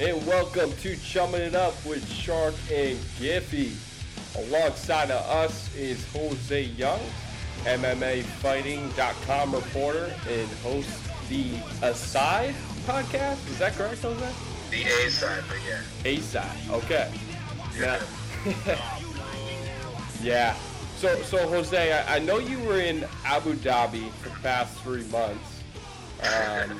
and welcome to Chumming It Up with Shark and Giffy. Alongside of us is Jose Youngs, MMAfighting.com reporter and host the Aside podcast. Is that correct, Jose? The A side, but yeah. A side. Okay. Yeah. Yeah. So, so Jose, I, I know you were in Abu Dhabi for the past three months. Um,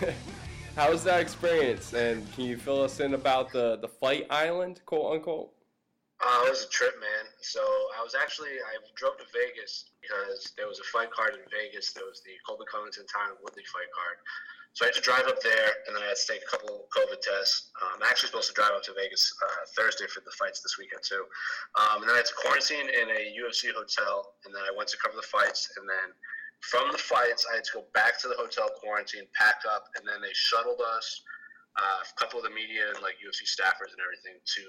how was that experience? And can you fill us in about the the fight island, quote unquote? Uh, it was a trip, man. So I was actually I drove to Vegas because there was a fight card in Vegas. There was the Colby Covington Tyron Woodley fight card. So I had to drive up there, and then I had to take a couple COVID tests. Um, I'm actually supposed to drive up to Vegas uh, Thursday for the fights this weekend too. Um, and then I had to quarantine in a UFC hotel, and then I went to cover the fights, and then from the fights I had to go back to the hotel quarantine, pack up, and then they shuttled us, uh, a couple of the media and like UFC staffers and everything to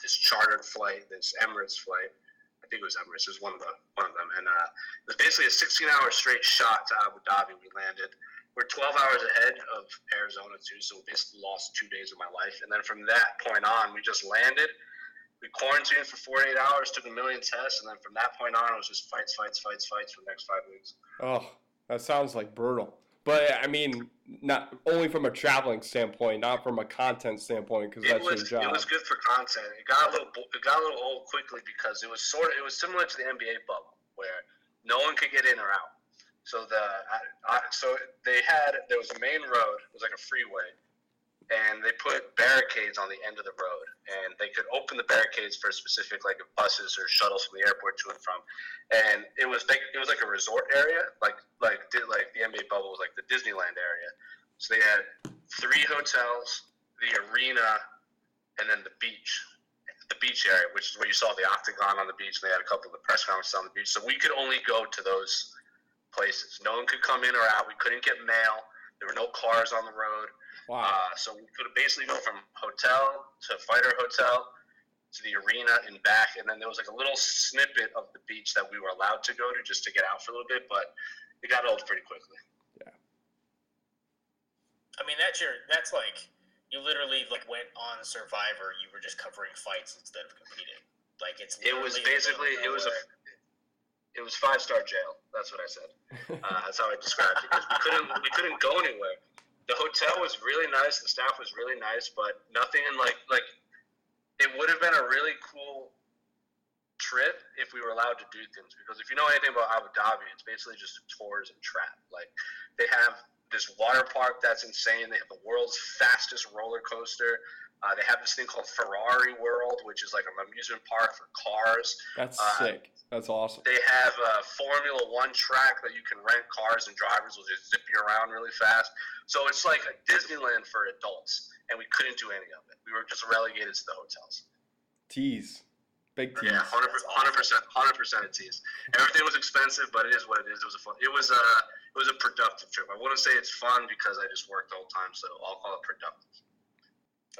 this chartered flight, this Emirates flight. I think it was Emirates. It was one of the one of them, and uh, it was basically a 16-hour straight shot to Abu Dhabi. We landed. We're 12 hours ahead of Arizona too, so we basically lost two days of my life. And then from that point on, we just landed. We quarantined for 48 hours, took a million tests, and then from that point on, it was just fights, fights, fights, fights for the next five weeks. Oh, that sounds like brutal. But I mean, not only from a traveling standpoint, not from a content standpoint, because that's was your job. it was good for content. It got a little it got a little old quickly because it was sort of it was similar to the NBA bubble where no one could get in or out. So the I, I, so they had there was a main road, it was like a freeway, and they put barricades on the end of the road, and they could open the barricades for specific like buses or shuttles from the airport to and from, and it was like it was like a resort area, like like did like the NBA bubble was like the Disneyland area. So they had three hotels, the arena, and then the beach, the beach area, which is where you saw the octagon on the beach. And they had a couple of the press conferences on the beach, so we could only go to those places. No one could come in or out. We couldn't get mail. There were no cars on the road. wow. Uh, so we could basically go from hotel to fighter hotel to the arena and back. And then there was like a little snippet of the beach that we were allowed to go to just to get out for a little bit, but it got old pretty quickly. Yeah. I mean, that's your that's like you literally like went on Survivor. You were just covering fights instead of competing. Like it's It was literally in the basically it was a nowhere. It was five star jail. That's what I said. Uh, that's how I described it because we couldn't we couldn't go anywhere. The hotel was really nice. The staff was really nice, but nothing in like like it would have been a really cool trip if we were allowed to do things. Because if you know anything about Abu Dhabi, it's basically just tours and trap. Like they have this water park that's insane. They have the world's fastest roller coaster. Uh, they have this thing called Ferrari World, which is like an amusement park for cars. That's uh, sick. That's awesome. They have a Formula One track that you can rent cars and drivers will just zip you around really fast. So it's like a Disneyland for adults, and we couldn't do any of it. We were just relegated to the hotels. Tease. Big tease. Yeah, hundred percent, hundred percent of tease. Everything was expensive, but it is what it is. It was a fun. It was a it was a productive trip. I wouldn't say it's fun because I just worked all the whole time, so I'll call it productive.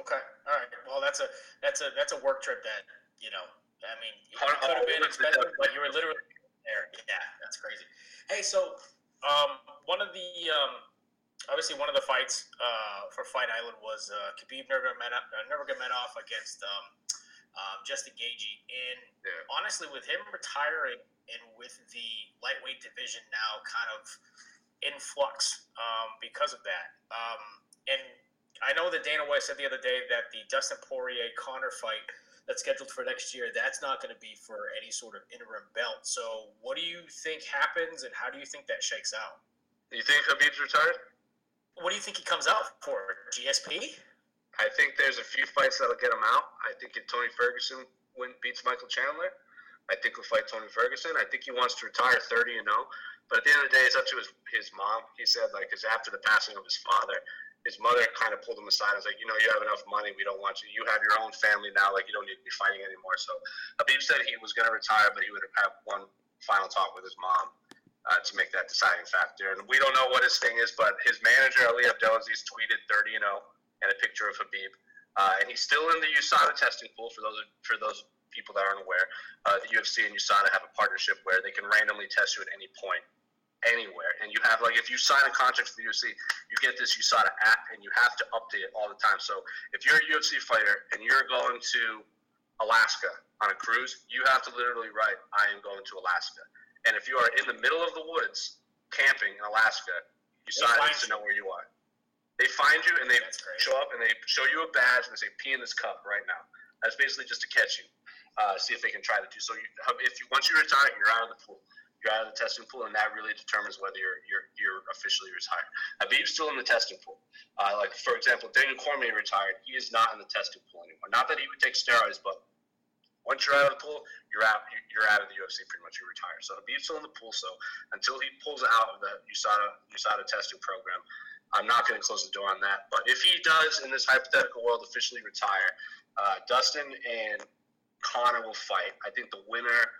Okay, all right. Well, that's a that's a that's a work trip that you know. I mean, it could have been expensive, but you were literally there. Yeah, that's crazy. Hey, so um, one of the um, obviously one of the fights uh, for Fight Island was uh, Khabib Nurmagomedov, uh, against um, um, Justin Gaethje, and Yeah. honestly, with him retiring and with the lightweight division now kind of in flux um, because of that, um, and I know that Dana White said the other day that the Dustin Poirier Conor fight that's scheduled for next year, that's not going to be for any sort of interim belt. So, what do you think happens, and how do you think that shakes out? You think Khabib's retired? What do you think he comes out for? GSP? I think there's a few fights that'll get him out. I think if Tony Ferguson win, beats Michael Chandler, I think he'll fight Tony Ferguson. I think he wants to retire 30 and 0. But at the end of the day, it's up to his, his mom. He said, like, because after the passing of his father, his mother kind of pulled him aside and was like, you know, you have enough money. We don't want you. You have your own family now. Like, you don't need to be fighting anymore. So Khabib said he was going to retire, but he would have one final talk with his mom uh, to make that deciding factor. And we don't know what his thing is, but his manager, Ali Abdelaziz, tweeted 30 and 0 and a picture of Khabib. Uh, and he's still in the USADA testing pool for those for those people that aren't aware. Uh, the UFC and USADA have a partnership where they can randomly test you at any point anywhere. And you have like if you sign a contract with the UFC, you get this USADA app and you have to update it all the time. So if you're a UFC fighter and you're going to Alaska on a cruise, you have to literally write, I am going to Alaska. And if you are in the middle of the woods camping in Alaska, USADA needs to know where you are. They find you and they show up and they show you a badge and they say, pee in this cup right now. That's basically just to catch you, uh, see if they can try to do so. You, if you once you retire, you're out of the pool you're out of the testing pool, and that really determines whether you're you're, you're officially retired. Khabib's still in the testing pool. Uh, like for example, Daniel Cormier retired. He is not in the testing pool anymore. Not that he would take steroids, but once you're out of the pool, you're out. You're out of the UFC. Pretty much, you retire. So Khabib's still in the pool. So until he pulls out of the USADA USADA testing program, I'm not going to close the door on that. But if he does, in this hypothetical world, officially retire, uh, Dustin and Connor will fight. I think the winner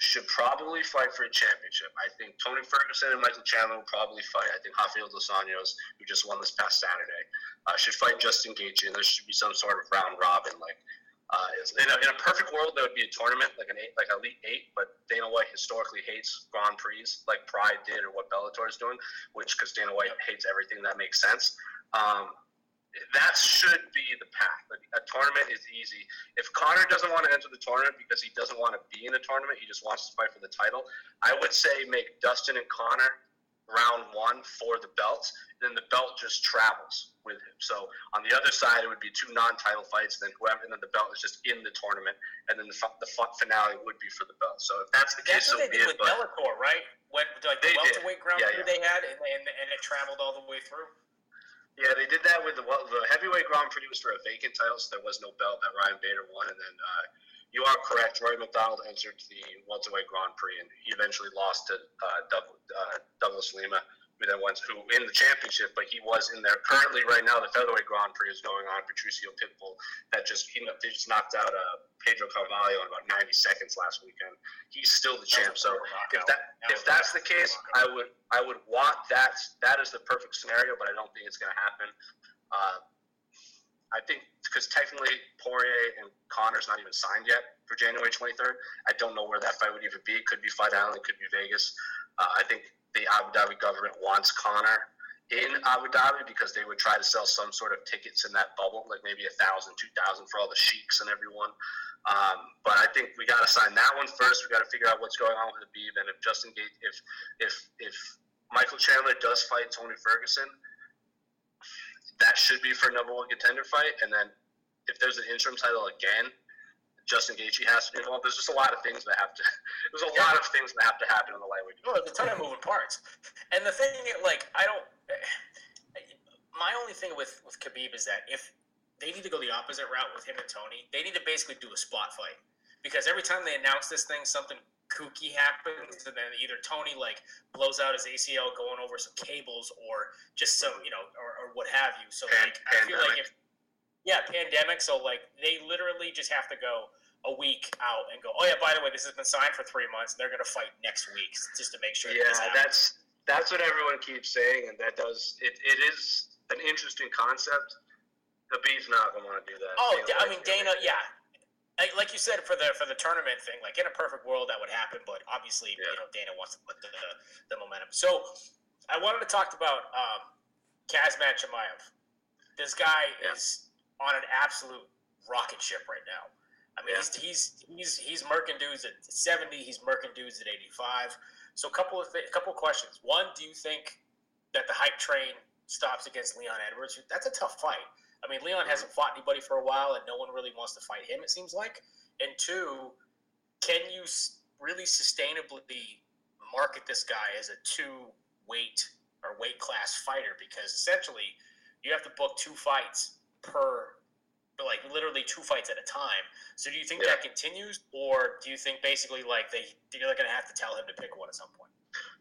should probably fight for a championship. I think Tony Ferguson and Michael Chandler will probably fight. I think Rafael dos Anjos, who just won this past Saturday, uh, should fight Justin Gaethje, and there should be some sort of round robin. Like uh, in, a, in a perfect world, there would be a tournament like an eight, like elite eight. But Dana White historically hates Grand Prix, like Pride did, or what Bellator is doing, which because Dana White hates everything that makes sense. Um, that should be the path. Like a tournament is easy. If Conor doesn't want to enter the tournament because he doesn't want to be in a tournament, he just wants to fight for the title. I would say make Dustin and Conor round one for the belt, then the belt just travels with him. So on the other side, it would be two non-title fights, and then whoever, and then the belt is just in the tournament, and then the, the finale would be for the belt. So if that's the that's case, that's what so they did with Bellator, right? When like the welterweight ground yeah, yeah. they had, and, and, and it traveled all the way through. Yeah, they did that with the the heavyweight Grand Prix was for a vacant title, so there was no belt that Ryan Bader won, and then uh, you are correct. Rory MacDonald entered the welterweight Grand Prix, and he eventually lost to uh, uh, Douglas Lima then went who in the championship, but he was in there. Currently, right now, the featherweight Grand Prix is going on. Patricio Pitbull that just he just knocked out uh, Pedro Carvalho in about 90 seconds last weekend. He's still the champ. So if that if that's the case, I would I would want that. That is the perfect scenario, but I don't think it's going to happen. Uh, I think because technically Poirier and Conor's not even signed yet for January 23rd. I don't know where that fight would even be. It could be Fight Island, it could be Vegas. Uh, I think the Abu Dhabi government wants Conor in Abu Dhabi because they would try to sell some sort of tickets in that bubble, like maybe a thousand, two thousand for all the sheiks and everyone. Um, but I think we got to sign that one first. We got to figure out what's going on with the Khabib, and if Justin Gate, if if if Michael Chandler does fight Tony Ferguson, that should be for number one contender fight. And then if there's an interim title again, Justin Gaethje has to be involved. There's just a lot of things that have to. There's a yeah. lot of things that have to happen in the lightweight. No, there's a ton of moving parts, and the thing, like, I don't. My only thing with with Khabib is that if they need to go the opposite route with him and Tony, they need to basically do a spot fight because every time they announce this thing, something kooky happens, and then either Tony like blows out his ACL going over some cables, or just some you know, or, or what have you. So like, I feel like if yeah, pandemic. So like, they literally just have to go a week out and go, oh yeah, by the way, this has been signed for three months, and they're going to fight next week just to make sure. Yeah, that that's that's what everyone keeps saying, and that does it. It is an interesting concept. Khabib's not going to want to do that. Oh, Dana I mean Dana, yeah. Like you said for the for the tournament thing, like in a perfect world that would happen, but obviously yeah. you know Dana wants to put the, the, the momentum. So I wanted to talk about um, Khamzat Chimaev. This guy yeah. is on an absolute rocket ship right now. I mean, he's, he's he's he's murking dudes at 70. He's murking dudes at 85. So a couple of th- a couple of questions. One, do you think that the hype train stops against Leon Edwards? That's a tough fight. I mean, Leon mm-hmm. hasn't fought anybody for a while, and no one really wants to fight him. It seems like. And two, can you really sustainably market this guy as a two weight or weight class fighter? Because essentially, you have to book two fights per like literally two fights at a time. So do you think yeah. that continues, or do you think basically like they they're going to have to tell him to pick one at some point?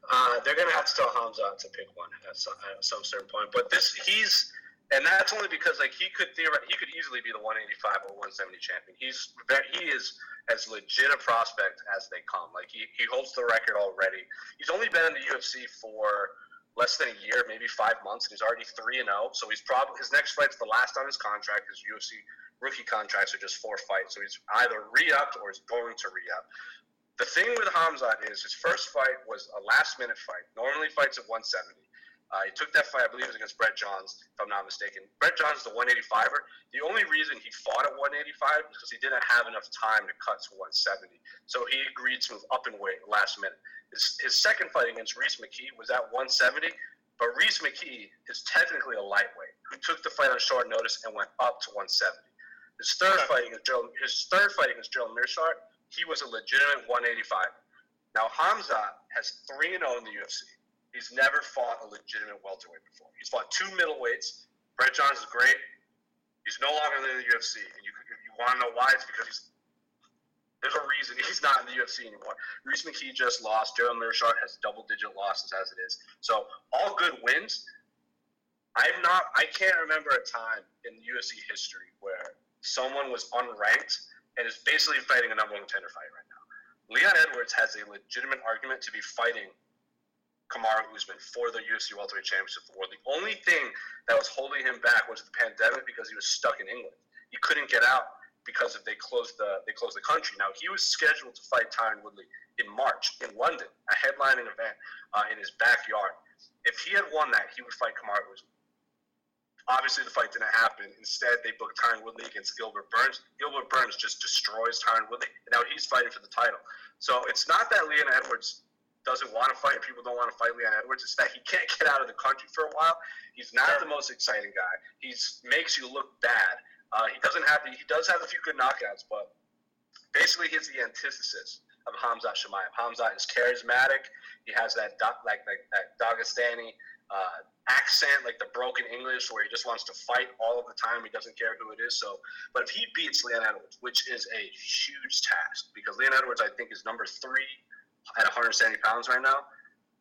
Uh, they're going to have to tell Khamzat to pick one at some, at some certain point. But this he's and that's only because like he could theoretically he could easily be the 185 or 170 champion. He's very, he is as legit a prospect as they come. Like he, he holds the record already. He's only been in the UFC for less than a year, maybe five months, and he's already three and zero. Oh. So he's probably his next fight's the last on his contract. His UFC rookie contracts are just four fights, so he's either re-upped or he's going to re-up. the thing with Khamzat is his first fight was a last minute fight. Normally fights at 170. Uh, he took that fight, I believe it was against Brett Johns, if I'm not mistaken. Brett Johns is the 185er. The only reason he fought at 185 is because he didn't have enough time to cut to 170. So he agreed to move up in weight last minute. His, his second fight against Rhys McKee was at 170, but Rhys McKee is technically a lightweight who took the fight on short notice and went up to 170. His third fight against Joe, his third fight against Joe Meerschaert, he was a legitimate 185. Now Hamza has three and zero oh in the UFC. He's never fought a legitimate welterweight before. He's fought two middleweights. Brett Johns is great. He's no longer in the UFC, and you you want to know why? It's because he's there's a reason he's not in the UFC anymore. Rhys McKee just lost. Gerald Meerschaert has double-digit losses as it is. So all good wins. I've not. I can't remember a time in UFC history where someone was unranked and is basically fighting a number one contender fight right now. Leon Edwards has a legitimate argument to be fighting Kamaru Usman for the UFC welterweight championship of the only thing that was holding him back was the pandemic because he was stuck in England. He couldn't get out because if they closed the they closed the country. Now he was scheduled to fight Tyron Woodley in March in London, a headlining event uh, in his backyard. If he had won that, he would fight Kamaru Usman. Obviously, the fight didn't happen. Instead, they booked Tyron Woodley against Gilbert Burns. Gilbert Burns just destroys Tyron Woodley, and now he's fighting for the title. So it's not that Leon Edwards doesn't want to fight, people don't want to fight Leon Edwards. It's that he can't get out of the country for a while. He's not the most exciting guy. He makes you look bad. Uh, he doesn't have the, he does have a few good knockouts, but basically he's the antithesis of Khamzat Chimaev. Khamzat is charismatic. He has that like like that Dagestani uh, accent, like the broken English, where he just wants to fight all of the time. He doesn't care who it is. So, but if he beats Leon Edwards, which is a huge task, because Leon Edwards, I think, is number three at 170 pounds right now.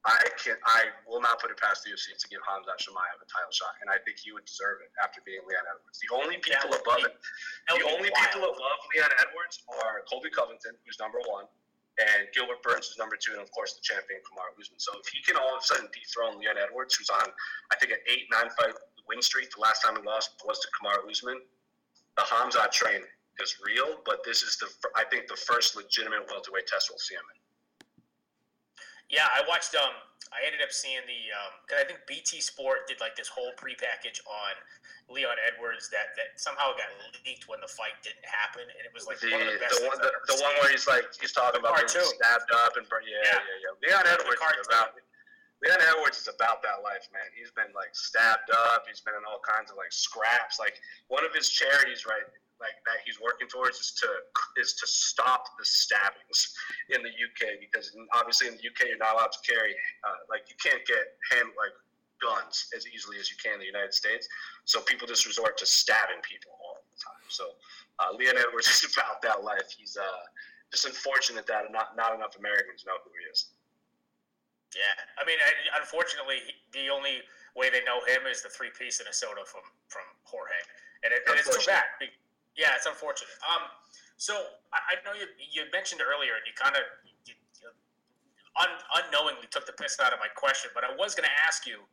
I can I will not put it past the UFC to give Khamzat Chimaev a title shot, and I think he would deserve it after beating Leon Edwards. The only people above it, the only wild. people above Leon Edwards are Colby Covington, who's number one, and Gilbert Burns is number two, and of course the champion Kamaru Usman. So if he can all of a sudden dethrone Leon Edwards, who's on I think an eight nine fight win streak, the last time he lost was to Kamaru Usman. The Khamzat train is real, but this is the I think the first legitimate welterweight test we'll see him in. Yeah, I watched. Um, I ended up seeing the because um, I think BT Sport did like this whole prepackage on Leon Edwards that that somehow got leaked when the fight didn't happen, and it was like the, one of the best. The one, the, the one where he's like he's talking the about being stabbed up and yeah, yeah, yeah. yeah. Leon Edwards is about. Leon Edwards is about that life, man. He's been like stabbed up. He's been in all kinds of like scraps. Like one of his charities, right? Like that he's working towards is to is to stop the stabbings in the UK because obviously in the UK you're not allowed to carry uh, like you can't get hand like guns as easily as you can in the United States. So people just resort to stabbing people all the time. So uh, Leon Edwards is about that life. He's uh, just unfortunate that not not enough Americans know who he is. Yeah, I mean, unfortunately, the only way they know him is the three piece in a soda from from Jorge, and, it, and it's too bad yeah, it's unfortunate. Um, so I, I know you you mentioned earlier, and you kind of you, you un, unknowingly took the piss out of my question, but I was going to ask you,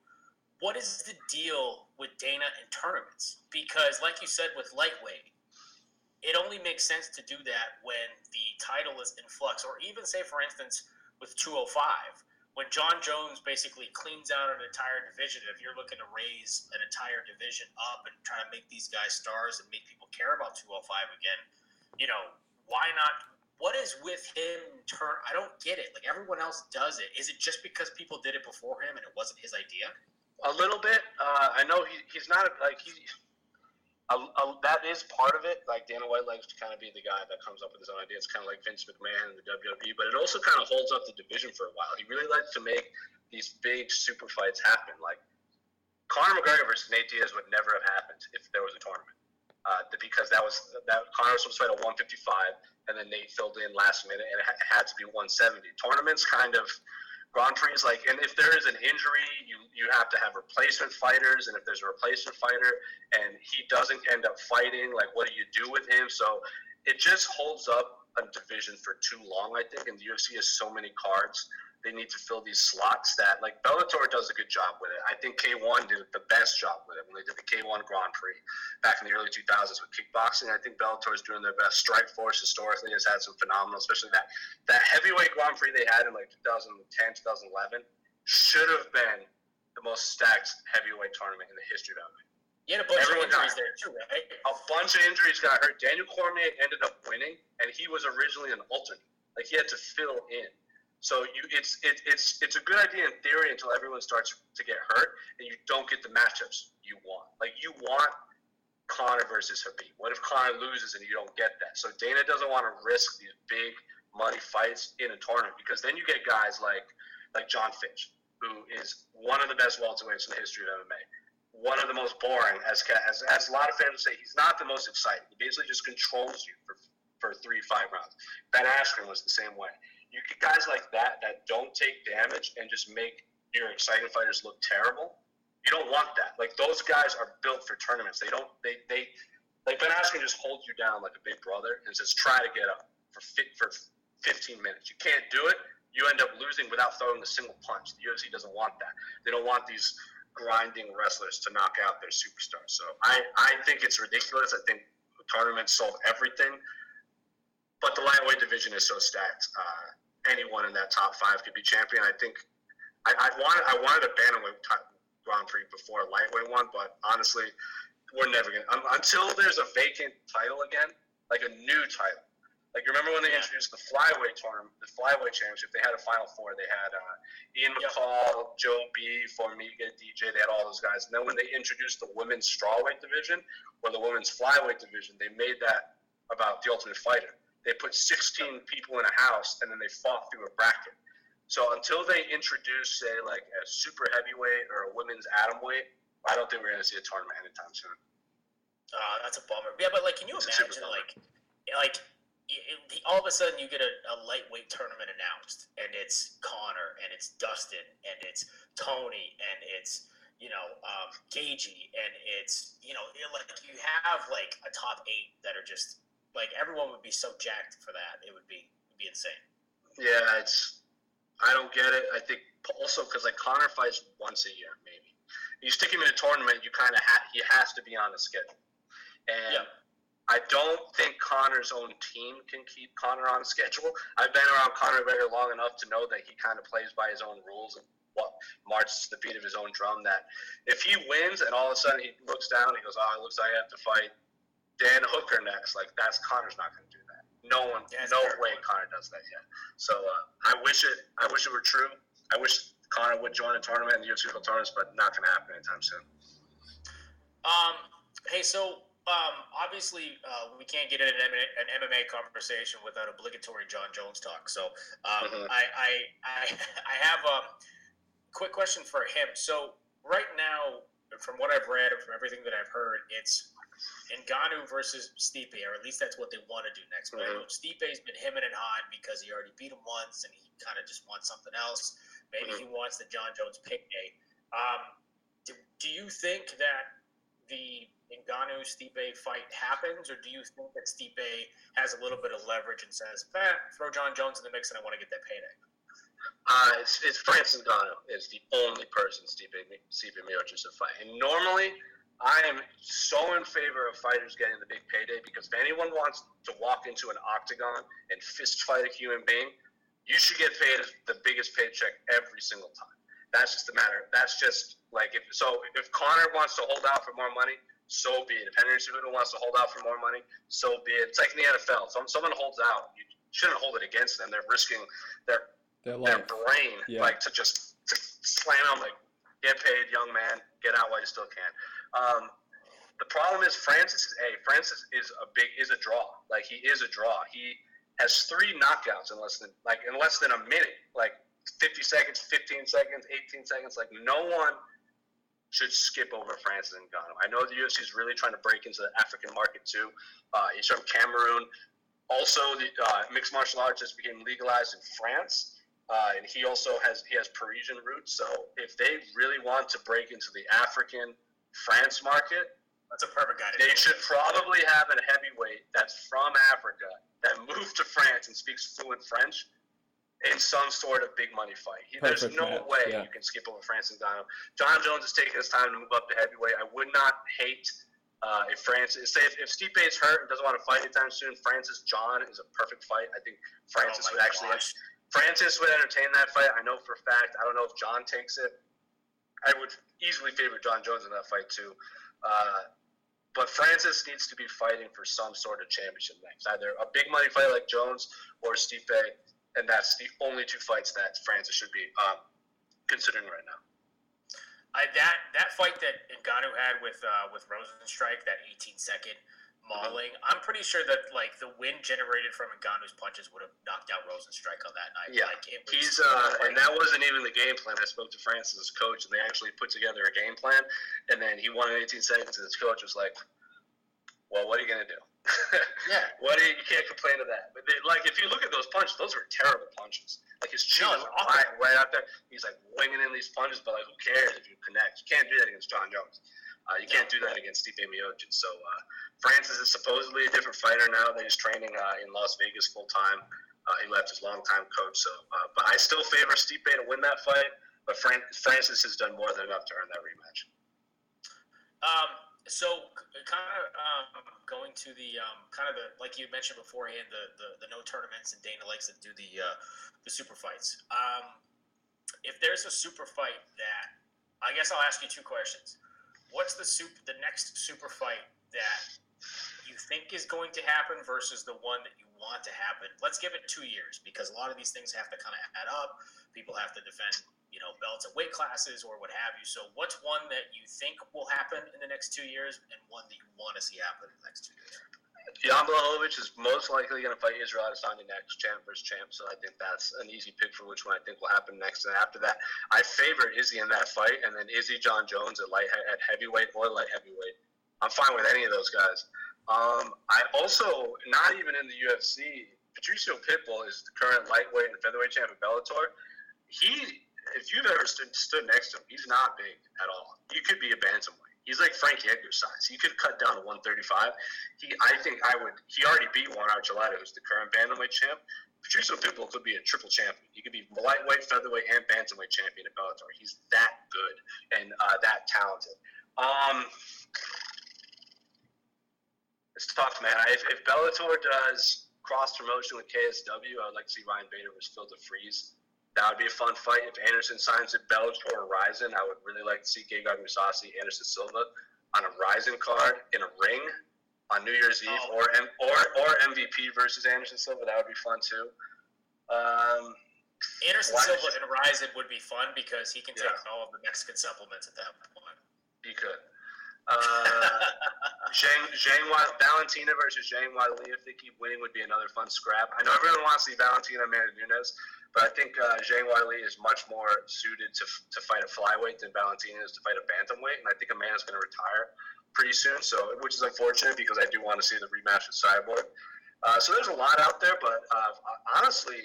what is the deal with Dana and tournaments? Because, like you said, with lightweight, it only makes sense to do that when the title is in flux, or even say, for instance, with 205 when Jon Jones basically cleans out an entire division, if you're looking to raise an entire division up and try to make these guys stars and make people care about 205 again, you know, why not? What is with him? Turn, I don't get it. Like everyone else does it. Is it just because people did it before him and it wasn't his idea? A little bit. Uh, I know he, he's not like he a, a, that is part of it. Like Dana White likes to kind of be the guy that comes up with his own ideas, kind of like Vince McMahon in the WWE. But it also kind of holds up the division for a while. He really likes to make these big super fights happen. Like Conor McGregor versus Nate Diaz would never have happened if there was a tournament. Uh, because that was that Conor was supposed to fight at 155, and then Nate filled in last minute, and it had to be 170. Tournaments kind of Like, and if there is an injury, you you have to have replacement fighters, and if there's a replacement fighter and he doesn't end up fighting, like, what do you do with him? So it just holds up a division for too long. I think, and the UFC has so many cards they need to fill these slots that like Bellator does a good job with it. I think K1 did the best job with they did the K1 Grand Prix back in the early 2000s with kickboxing. I think Bellator is doing their best. Strike Force historically has had some phenomenal, especially that that heavyweight Grand Prix they had in like 2010, 2011 should have been the most stacked heavyweight tournament in the history of MMA. You had a bunch Everyone of injuries there too, right? A bunch of injuries got hurt. Daniel Cormier ended up winning, and he was originally an alternate. Like he had to fill in. So you, it's it, it's it's a good idea in theory until everyone starts to get hurt and you don't get the matchups you want. Like you want Conor versus Khabib. What if Conor loses and you don't get that? So Dana doesn't want to risk these big money fights in a tournament because then you get guys like like Jon Fitch, who is one of the best welterweights in the history of MMA. One of the most boring, as as, as a lot of fans say, he's not the most exciting. He basically just controls you for for three five rounds. Ben Askren was the same way you get guys like that that don't take damage and just make your exciting fighters look terrible. You don't want that. Like those guys are built for tournaments. They don't. They they like Ben Askren just holds you down like a big brother and says try to get up for fit for 15 minutes. You can't do it. You end up losing without throwing a single punch. The UFC doesn't want that. They don't want these grinding wrestlers to knock out their superstars. So I, I think it's ridiculous. I think tournaments solve everything, but the lightweight division is so stacked. Uh, anyone in that top five could be champion. I think I, I wanted I wanted a bantamweight Grand Prix before a lightweight one, but honestly, we're never gonna um, until there's a vacant title again, like a new title. Like you remember when they introduced the flyweight tournament, the flyweight championship? They had a final four. They had uh, Ian McCall. Joe B, Formiga, DJ. They had all those guys. And then when they introduced the women's strawweight division or the women's flyweight division, they made that about the Ultimate Fighter they put 16 people in a house and then they fought through a bracket. So until they introduce, say, like a super heavyweight or a women's atom weight, I don't think we're going to see a tournament anytime soon. Uh, that's a bummer. Yeah, but like, can you it's imagine, like, like it, it, all of a sudden you get a, a, lightweight tournament announced, and it's Conor, and it's Dustin, and it's Tony, and it's you know um, Gaethje, and it's you know like you have like a top eight that are just like everyone would be so jacked for that. It would be it'd be insane. Yeah, it's. I don't get it. I think also because like Conor fights once a year, maybe. You stick him in a tournament, you kind of ha- he has to be on the schedule, and. Yep. I don't think Conor's own team can keep Conor on schedule. I've been around Conor very long enough to know that he kind of plays by his own rules and what marches to the beat of his own drum. That if he wins and all of a sudden he looks down, he goes, "Oh, it looks like I have to fight Dan Hooker next. Like that's Conor's not going to do that. No one, yeah, no way Conor does that yet. So uh, I wish it. I wish it were true. I wish Conor would join a tournament the UFC tournaments, but not going to happen anytime soon. Um. Hey, so um, obviously, uh, we can't get in an MMA, an MMA, conversation without obligatory Jon Jones talk. So, um, mm-hmm. I, I, I, I, have a quick question for him. So, right now, from what I've read and from everything that I've heard, it's Ngannou versus Stipe, or at least that's what they want to do next. But mm-hmm. Stipe's been him and hawing because he already beat him once, and he kind of just wants something else. Maybe mm-hmm. he wants the Jon Jones payday. Um, do, do you think that the Ngannou Stipe fight happens, or do you think that Stipe has a little bit of leverage and says, eh, throw Jon Jones in the mix and I want to get that payday? Uh, it's, it's Francis Ngannou is the only person Stipe, Stipe Miocic to fight. And normally – I am so in favor of fighters getting the big payday because if anyone wants to walk into an octagon and fist fight a human being, you should get paid the biggest paycheck every single time. That's just a matter. That's just like if so. If Conor wants to hold out for more money, so be it. If Henry Cejudo wants to hold out for more money, so be it. It's like in the NFL. If someone holds out, you shouldn't hold it against them. They're risking their their, their brain, yeah. like to just to slam them, like get paid, young man, get out while you still can. Um, the problem is Francis is a Francis is a big is a draw. Like he is a draw. He has three knockouts in less than like in less than a minute. Like 50 seconds, 15 seconds, 18 seconds. Like no one should skip over Francis Ngannou. I know the UFC is really trying to break into the African market too. Uh, he's from Cameroon. Also, the uh, mixed martial arts just became legalized in France, uh, and he also has he has Parisian roots. So if they really want to break into the African France market, That's a perfect guy. To They do. should probably have a heavyweight that's from Africa that moved to France and speaks fluent French in some sort of big money fight. He, there's no match, way yeah. you can skip over Francis Ngannou. Jon Jones is taking his time to move up to heavyweight. I would not hate uh, if Francis, say if, if Stipe is hurt and doesn't want to fight anytime soon, Francis Jon is a perfect fight. I think Francis oh would my actually gosh. Francis would entertain that fight. I know for fact. I don't know if Jon takes it. I would easily favor Jon Jones in that fight too. Uh, but Francis needs to be fighting for some sort of championship next, either a big money fight like Jones or Stipe, and that's the only two fights that Francis should be um, considering right now. I, that that fight that Ngannou had with uh, with Rozenstruik, that 18 second mauling, I'm pretty sure that like the wind generated from Ngannou's punches would have knocked out Rozenstruik on that night. Yeah, like, was, He's uh, and that wasn't even the game plan. I spoke to Francis' coach, and they actually put together a game plan. And then he won in 18 seconds, and his coach was like, "Well, what are you gonna do? yeah. what are you, you can't complain to that." But they, like, if you look at those punches, those were terrible punches. Like his chin No, was right, right out there. He's like winging in these punches, but like, who cares if you connect? You can't do that against Jon Jones. Uh, you can't do that against Stipe Miocic. So uh, Francis is supposedly a different fighter now. That he's training uh, in Las Vegas full time. Uh, he left his longtime coach. So, uh, but I still favor Stipe to win that fight. But Fran- Francis has done more than enough to earn that rematch. Um, so kind of um, going to the um, kind of the like you mentioned beforehand, the, the the no tournaments and Dana likes to do the uh, the super fights. Um, if there's a super fight that I guess I'll ask you two questions. What's the super the next super fight that you think is going to happen versus the one that you want to happen? Let's give it two years because a lot of these things have to kind of add up. People have to defend, you know, belts and weight classes or what have you. So, what's one that you think will happen in the next two years, and one that you want to see happen in the next two years? Jan Blachowicz is most likely going to fight Israel Adesanya next, champ versus champ. So I think that's an easy pick for which one I think will happen next. And after that, I favor Izzy in that fight, and then Izzy Jon Jones at light at heavyweight or light heavyweight. I'm fine with any of those guys. Um, I also not even in the UFC. Patricio Pitbull is the current lightweight and featherweight champ of Bellator. He, if you've ever stood, stood next to him, he's not big at all. You could be a bantamweight. He's like Frankie Edgar's size. He could cut down to 135. He, I think I would. He already beat Juan Archuleta, who's the current bantamweight champ. Patricio Pitbull could be a triple champion. He could be lightweight, featherweight, and bantamweight champion at Bellator. He's that good and uh, that talented. Um, it's tough, man. If, if Bellator does cross promotion with KSW, I would like to see Ryan Bader versus Phil De Fries. That would be a fun fight. If Anderson signs at Bellator or Rizin, I would really like to see Gegard Mousasi, Anderson Silva on a Rizin card in a ring on New Year's Eve, Oh. or, M- or or MVP versus Anderson Silva. That would be fun too. Um, Anderson Silva and Rizin would be fun because he can take Yeah. all of the Mexican supplements at that point. he could. Uh, Zhang, Zhang Valentina versus Zhang Weili, if they keep winning, would be another fun scrap. I know everyone wants to see Valentina Amanda Nunes, but I think uh, Zhang Weili is much more suited to, to fight a flyweight than Valentina is to fight a bantamweight, and I think Amanda's going to retire pretty soon, so which is unfortunate because I do want to see the rematch with Cyborg. Uh, so there's a lot out there, but uh, honestly,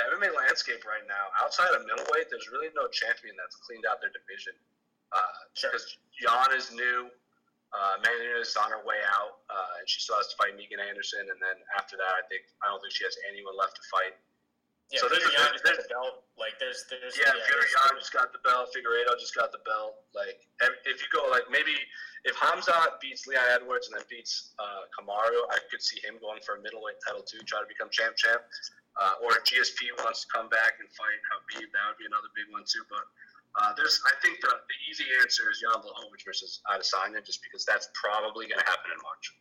the MMA landscape right now, outside of middleweight, there's really no champion that's cleaned out their division. Uh, Sure. Because Jan is new, uh, Amanda is on her way out, uh, and she still has to fight Megan Anderson, and then after that, I think I don't think she has anyone left to fight. Yeah, So Peter there's Yan just got there's- the belt. Like, there's, there's, Yeah, Fury there's- Jan just got the belt. Figueredo just got the belt. Like, if you go, like, maybe if Hamza beats Leon Edwards and then beats uh, Kamaru, I could see him going for a middleweight title too, try to become champ champ. Uh, or if GSP wants to come back and fight Khabib, that would be another big one too. But uh, there's, I think the, the easy answer is Jan Blachowicz versus Adesanya, just because that's probably going to happen in March.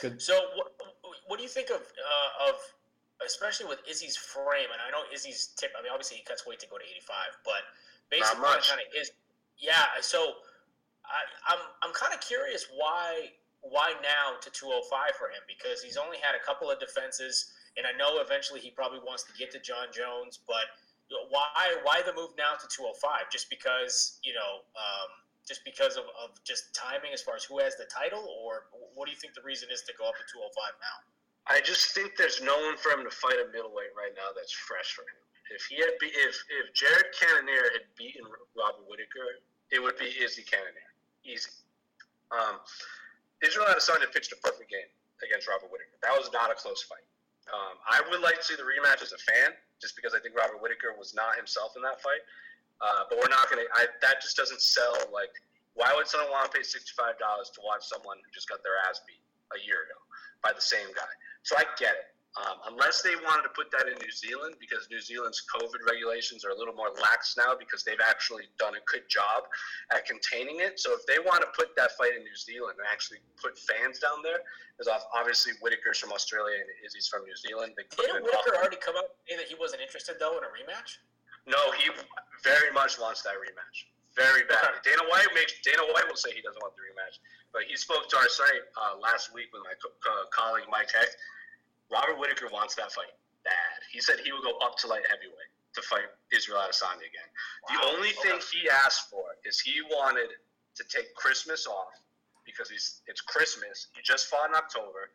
Good. So, what, what do you think of uh, of especially with Izzy's frame? And I know Izzy's tip. I mean, obviously he cuts weight to go to 85, but based Not kind of is yeah. So, I, I'm I'm kind of curious why why now to 205 for him because he's only had a couple of defenses, and I know eventually he probably wants to get to Jon Jones, but why why the move now to 205? Just because you know. Um, just because of, of just timing as far as who has the title, or what do you think the reason is to go up to 205 now? I just think there's no one for him to fight a middleweight right now that's fresh for him. If he had, be, if if Jared Cannonier had beaten Robert Whitaker, it would be Izzy Cannonier, easy. Um, Israel Adesanya pitched a perfect game against Robert Whitaker. That was not a close fight. Um, I would like to see the rematch as a fan, just because I think Robert Whitaker was not himself in that fight. Uh, but we're not going to. That just doesn't sell. Like, why would someone want to pay sixty-five dollars to watch someone who just got their ass beat a year ago by the same guy? So I get it. Um, unless they wanted to put that in New Zealand, because New Zealand's COVID regulations are a little more lax now because they've actually done a good job at containing it. So if they want to put that fight in New Zealand and actually put fans down there, because obviously Whitaker's from Australia and Izzy's from New Zealand. Didn't Whitaker already come out and say that he wasn't interested though in a rematch? No, he very much wants that rematch. Very badly. Okay. Dana White makes Dana White will say he doesn't want the rematch, but he spoke to our site uh, last week with my co- uh, colleague Mike Heck Robert Whitaker wants that fight bad. He said he would go up to light heavyweight to fight Israel Adesanya again. Wow. The only thing he asked for is he wanted to take Christmas off because he's it's Christmas. He just fought in October,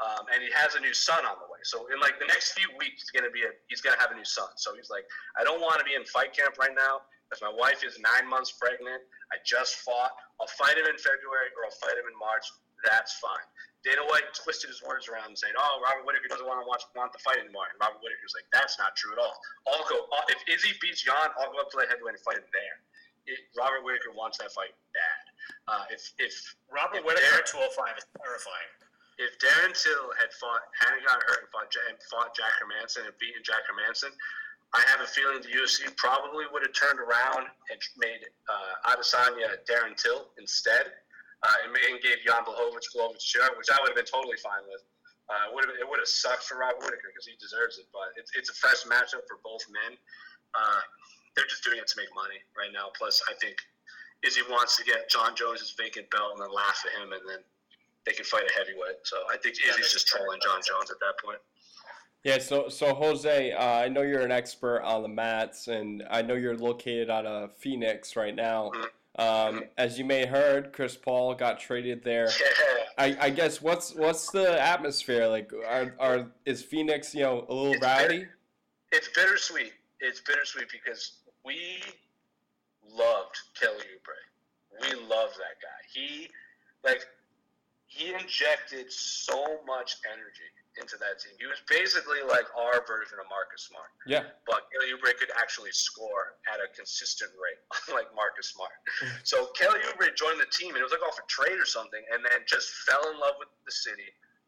um, and he has a new son on the way. So in like the next few weeks, he's gonna be a, he's gonna have a new son. So he's like, I don't want to be in fight camp right now because my wife is nine months pregnant. I just fought. I'll fight him in February or I'll fight him in March. That's fine. Dana White twisted his words around and saying, "Oh, Robert Whitaker doesn't want to watch want the fight anymore." And Robert Whitaker's like, "That's not true at all. I'll go I'll, if Izzy beats Jan, I'll go up to the heavyweight and fight him there." It, Robert Whitaker wants that fight bad. Uh, if if Robert if Whitaker at 205 is terrifying. If Darren Till had fought hadn't got hurt and fought, and fought Jack Hermansson and beaten Jack Hermansson, I have a feeling the UFC probably would have turned around and made uh, Adesanya Darren Till instead uh, and, and gave Jan Blachowicz Blachowicz shot, which I would have been totally fine with. Uh, would have, it would have sucked for Rob Whitaker because he deserves it, but it's, it's a fresh matchup for both men. Uh, they're just doing it to make money right now. Plus, I think Izzy wants to get Jon Jones' vacant belt and then laugh at him, and then they can fight a heavyweight. So I think Izzy's just trolling Jon Jones at that point. Yeah, so so Jose, uh, I know you're an expert on the mats, and I know you're located out of Phoenix right now. Um, as you may have heard, Chris Paul got traded there. I, I, guess what's what's the atmosphere like? Are, are is Phoenix you know a little it's rowdy? Bitter, it's bittersweet. It's bittersweet because we loved Kelly Oubre. We love that guy. He like he injected so much energy into that team. He was basically like our version of Marcus Smart. Yeah. But Kelly Oubre could actually score at a consistent rate, unlike Marcus Smart. so Kelly Oubre joined the team, and it was like off a trade or something, and then just fell in love with the city,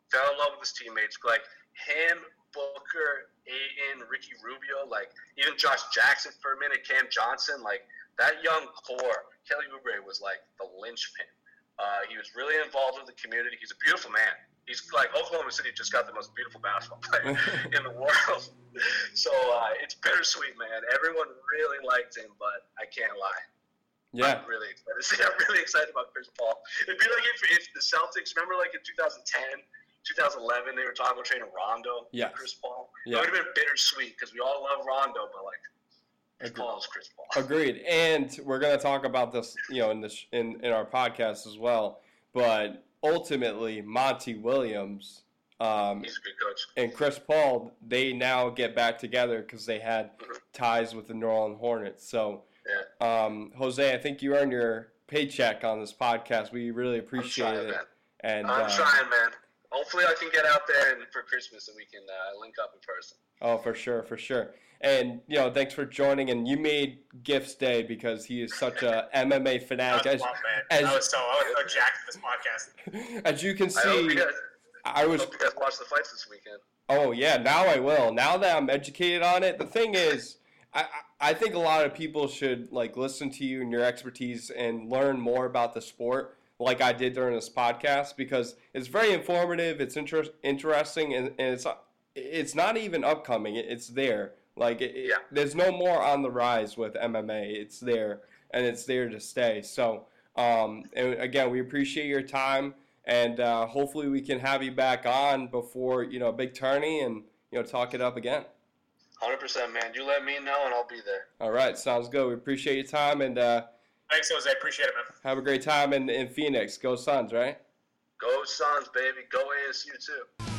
fell in love with his teammates. Like him, Booker, Ayton, Ricky Rubio, like even Josh Jackson for a minute, Cam Johnson, like that young core. Kelly Oubre was like the linchpin. Uh, he was really involved with the community. He's a beautiful man he's like Oklahoma City just got the most beautiful basketball player in the world. So uh, it's bittersweet, man. Everyone really liked him, but I can't lie. Yeah, I'm really excited. I'm really excited about Chris Paul. It'd be like if, if the Celtics, remember, like in 2010, 2011, they were talking about trading Rondo yeah. Chris Paul. Yeah. It would have been bittersweet because we all love Rondo, but like Chris Paul is Chris Paul. Agreed. And we're gonna talk about this, you know, in this in in our podcast as well. But ultimately Monty Williams um, and Chris Paul, they now get back together because they had mm-hmm. ties with the New Orleans Hornets. So, yeah. um, Jose, I think you earned your paycheck on this podcast. We really appreciate trying, it. Man. And I'm uh, trying, man. Hopefully, I can get out there and for Christmas and we can uh, link up in person. Oh, for sure, for sure. And you know, thanks for joining. And you made Gift's day because he is such a MMA fanatic. As, as, I was so I was so jacked this podcast. As you can see, I, guys, I was. Hope you guys watch the fights this weekend. Oh yeah, now I will. Now that I'm educated on it, the thing is, I I think a lot of people should like listen to you and your expertise and learn more about the sport, like I did during this podcast, because it's very informative. It's inter- interesting, and, and it's it's not even upcoming. It's there like, it, yeah. there's no more on the rise with MMA. It's there, and it's there to stay. So, um, and again, we appreciate your time, and uh, hopefully we can have you back on before you know a big tourney and you know talk it up again. Hundred percent, man. You let me know, and I'll be there. All right, sounds good. We appreciate your time, and uh, thanks, Jose. Appreciate it, man. Have a great time in, in Phoenix. Go Suns, right? Go Suns, baby. Go ASU too.